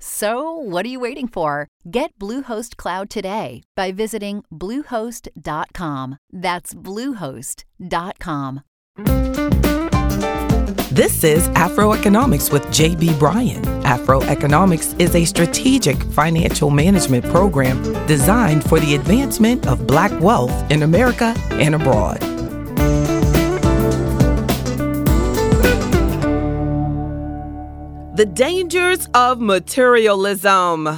So, what are you waiting for? Get Bluehost Cloud today by visiting Bluehost.com. That's Bluehost.com. This is Afroeconomics with JB Bryan. Afroeconomics is a strategic financial management program designed for the advancement of Black wealth in America and abroad. The dangers of materialism.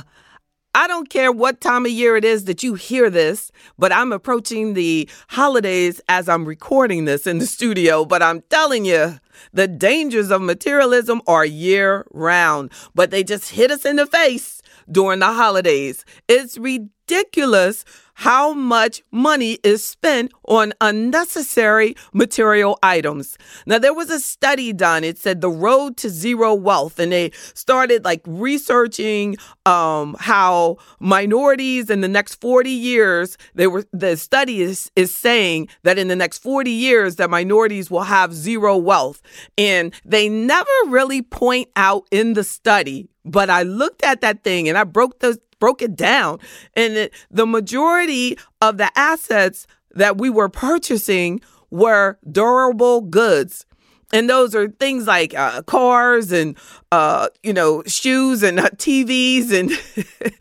I don't care what time of year it is that you hear this, but I'm approaching the holidays as I'm recording this in the studio. But I'm telling you, the dangers of materialism are year round, but they just hit us in the face during the holidays. It's ridiculous how much money is spent on unnecessary material items. Now, there was a study done. It said the road to zero wealth, and they started like researching um, how minorities in the next 40 years, they were the study is, is saying that in the next 40 years that minorities will have zero wealth. And they never really point out in the study but I looked at that thing and I broke the broke it down. And it, the majority of the assets that we were purchasing were durable goods. And those are things like uh, cars and, uh, you know, shoes and uh, TVs and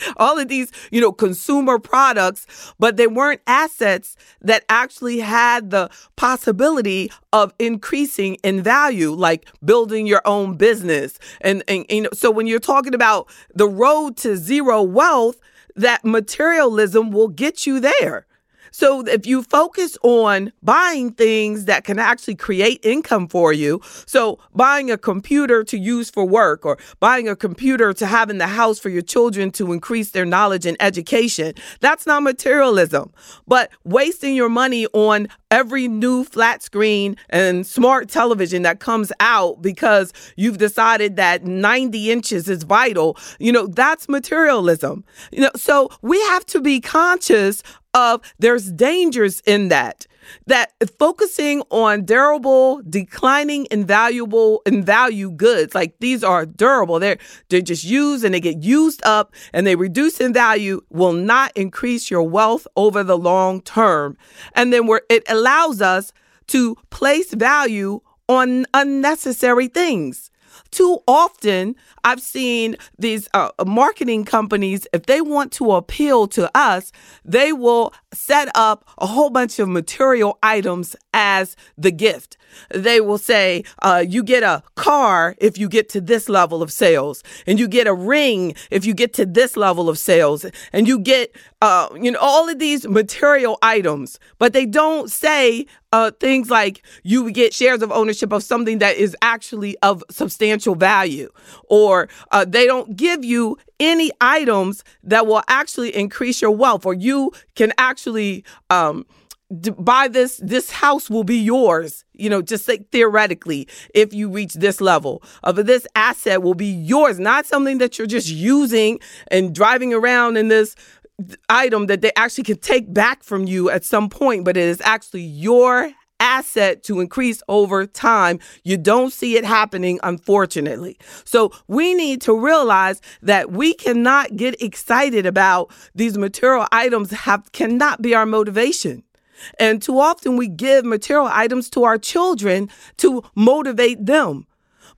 all of these, you know, consumer products, but they weren't assets that actually had the possibility of increasing in value, like building your own business. And, and, you know, so when you're talking about the road to zero wealth, that materialism will get you there. So if you focus on buying things that can actually create income for you, so buying a computer to use for work or buying a computer to have in the house for your children to increase their knowledge and education, that's not materialism. But wasting your money on every new flat screen and smart television that comes out because you've decided that 90 inches is vital, you know, that's materialism. You know, so we have to be conscious of there's dangers in that that focusing on durable declining invaluable in value goods like these are durable. They're they're just used and they get used up and they reduce in value will not increase your wealth over the long term. And then where it allows us to place value on unnecessary things too often, I've seen these uh, marketing companies, if they want to appeal to us, they will set up a whole bunch of material items as the gift. They will say, uh, you get a car if you get to this level of sales, and you get a ring if you get to this level of sales, and you get, uh, you know, all of these material items, but they don't say uh, things like you get shares of ownership of something that is actually of substantial value, or uh, they don't give you any items that will actually increase your wealth, or you can actually um, buy this this house will be yours you know just like theoretically if you reach this level of uh, this asset will be yours not something that you're just using and driving around in this item that they actually can take back from you at some point but it is actually your asset to increase over time. You don't see it happening, unfortunately. So we need to realize that we cannot get excited about these material items have cannot be our motivation. And too often we give material items to our children to motivate them.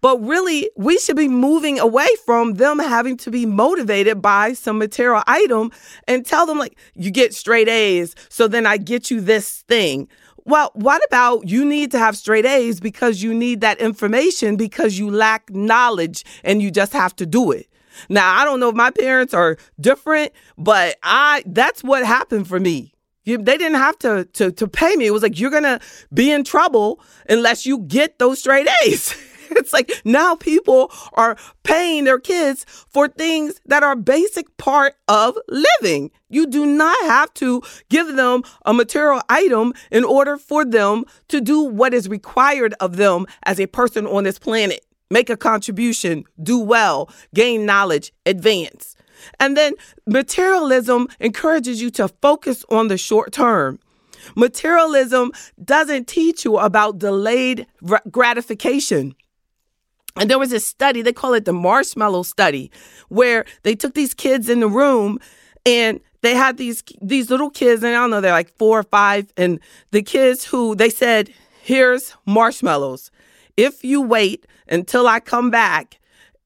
But really, we should be moving away from them having to be motivated by some material item and tell them, like, you get straight A's, so then I get you this thing. Well, what about you need to have straight A's because you need that information because you lack knowledge and you just have to do it. Now, I don't know if my parents are different, but I that's what happened for me. You, they didn't have to, to to pay me. It was like you're gonna be in trouble unless you get those straight A's. it's like now people are paying their kids for things that are basic part of living. You do not have to give them a material item in order for them to do what is required of them as a person on this planet. Make a contribution, do well, gain knowledge, advance. And then materialism encourages you to focus on the short term. Materialism doesn't teach you about delayed gratification. And there was a study, they call it the marshmallow study, where they took these kids in the room and they had these these little kids, and I don't know, they're like four or five, and the kids who they said, Here's marshmallows. If you wait until I come back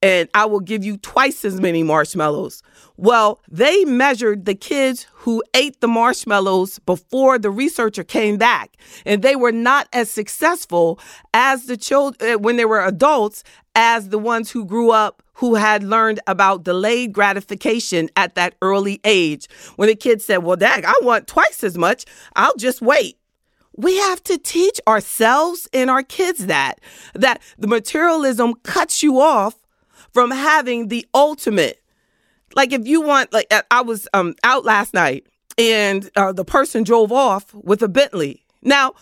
and I will give you twice as many marshmallows. Well, they measured the kids who ate the marshmallows before the researcher came back, and they were not as successful as the children uh, when they were adults as the ones who grew up who had learned about delayed gratification at that early age. When the kid said, Well, Dad, I want twice as much, I'll just wait. We have to teach ourselves and our kids that, that the materialism cuts you off from having the ultimate. Like if you want, like I was um, out last night and uh, the person drove off with a Bentley. Now,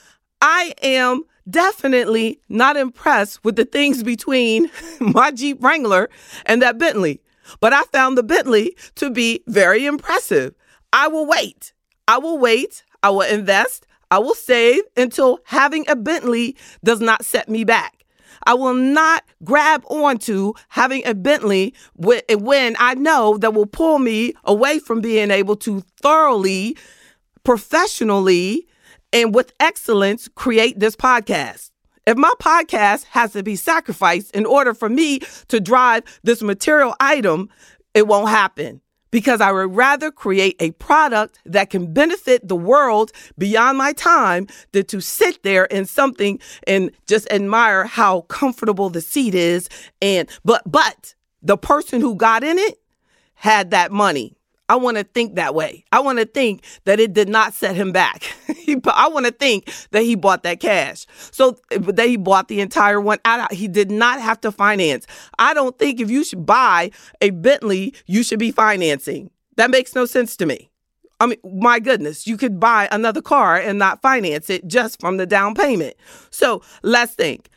I am definitely not impressed with the things between my Jeep Wrangler and that Bentley, but I found the Bentley to be very impressive. I will wait. I will wait. I will invest. I will save until having a Bentley does not set me back. I will not grab onto having a Bentley when I know that will pull me away from being able to thoroughly, professionally, and with excellence create this podcast. If my podcast has to be sacrificed in order for me to drive this material item, it won't happen because I would rather create a product that can benefit the world beyond my time than to sit there in something and just admire how comfortable the seat is. And, but, but the person who got in it had that money. I want to think that way. I want to think that it did not set him back. I want to think that he bought that cash. So that he bought the entire one out. He did not have to finance. I don't think if you should buy a Bentley, you should be financing. That makes no sense to me. I mean, my goodness, you could buy another car and not finance it just from the down payment. So let's think.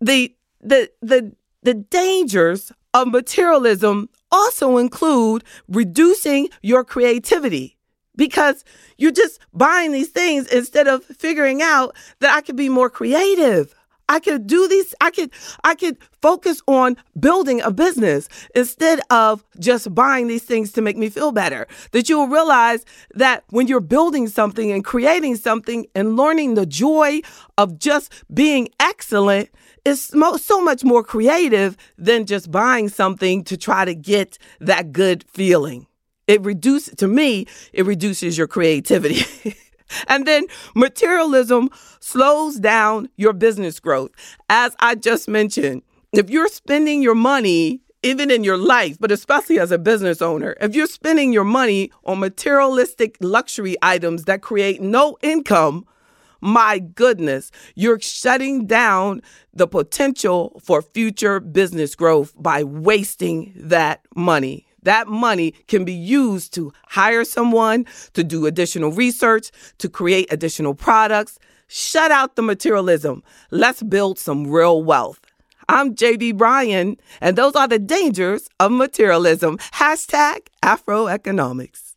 The the the the dangers of materialism also include reducing your creativity because you're just buying these things instead of figuring out that I could be more creative. I could do these, I could, I could focus on building a business instead of just buying these things to make me feel better. That you will realize that when you're building something and creating something and learning the joy of just being excellent, is so much more creative than just buying something to try to get that good feeling. It reduces, to me, it reduces your creativity. and then materialism slows down your business growth. As I just mentioned, if you're spending your money even in your life, but especially as a business owner, if you're spending your money on materialistic luxury items that create no income, my goodness, you're shutting down the potential for future business growth by wasting that money. That money can be used to hire someone, to do additional research, to create additional products. Shut out the materialism. Let's build some real wealth. I'm JB Bryan, and those are the dangers of materialism. Hashtag Afroeconomics.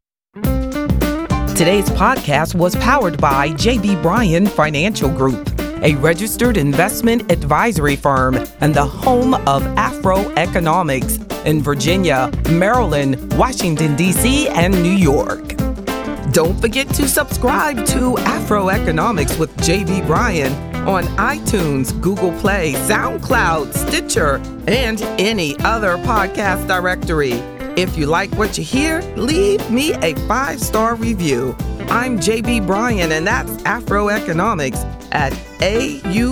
Today's podcast was powered by JB Bryan Financial Group, a registered investment advisory firm and the home of Afro Economics in Virginia, Maryland, Washington, D.C., and New York. Don't forget to subscribe to Afro Economics with JB Bryan on iTunes, Google Play, SoundCloud, Stitcher, and any other podcast directory. If you like what you hear, leave me a five star review. I'm JB Bryan, and that's Afroeconomics at AURN.com.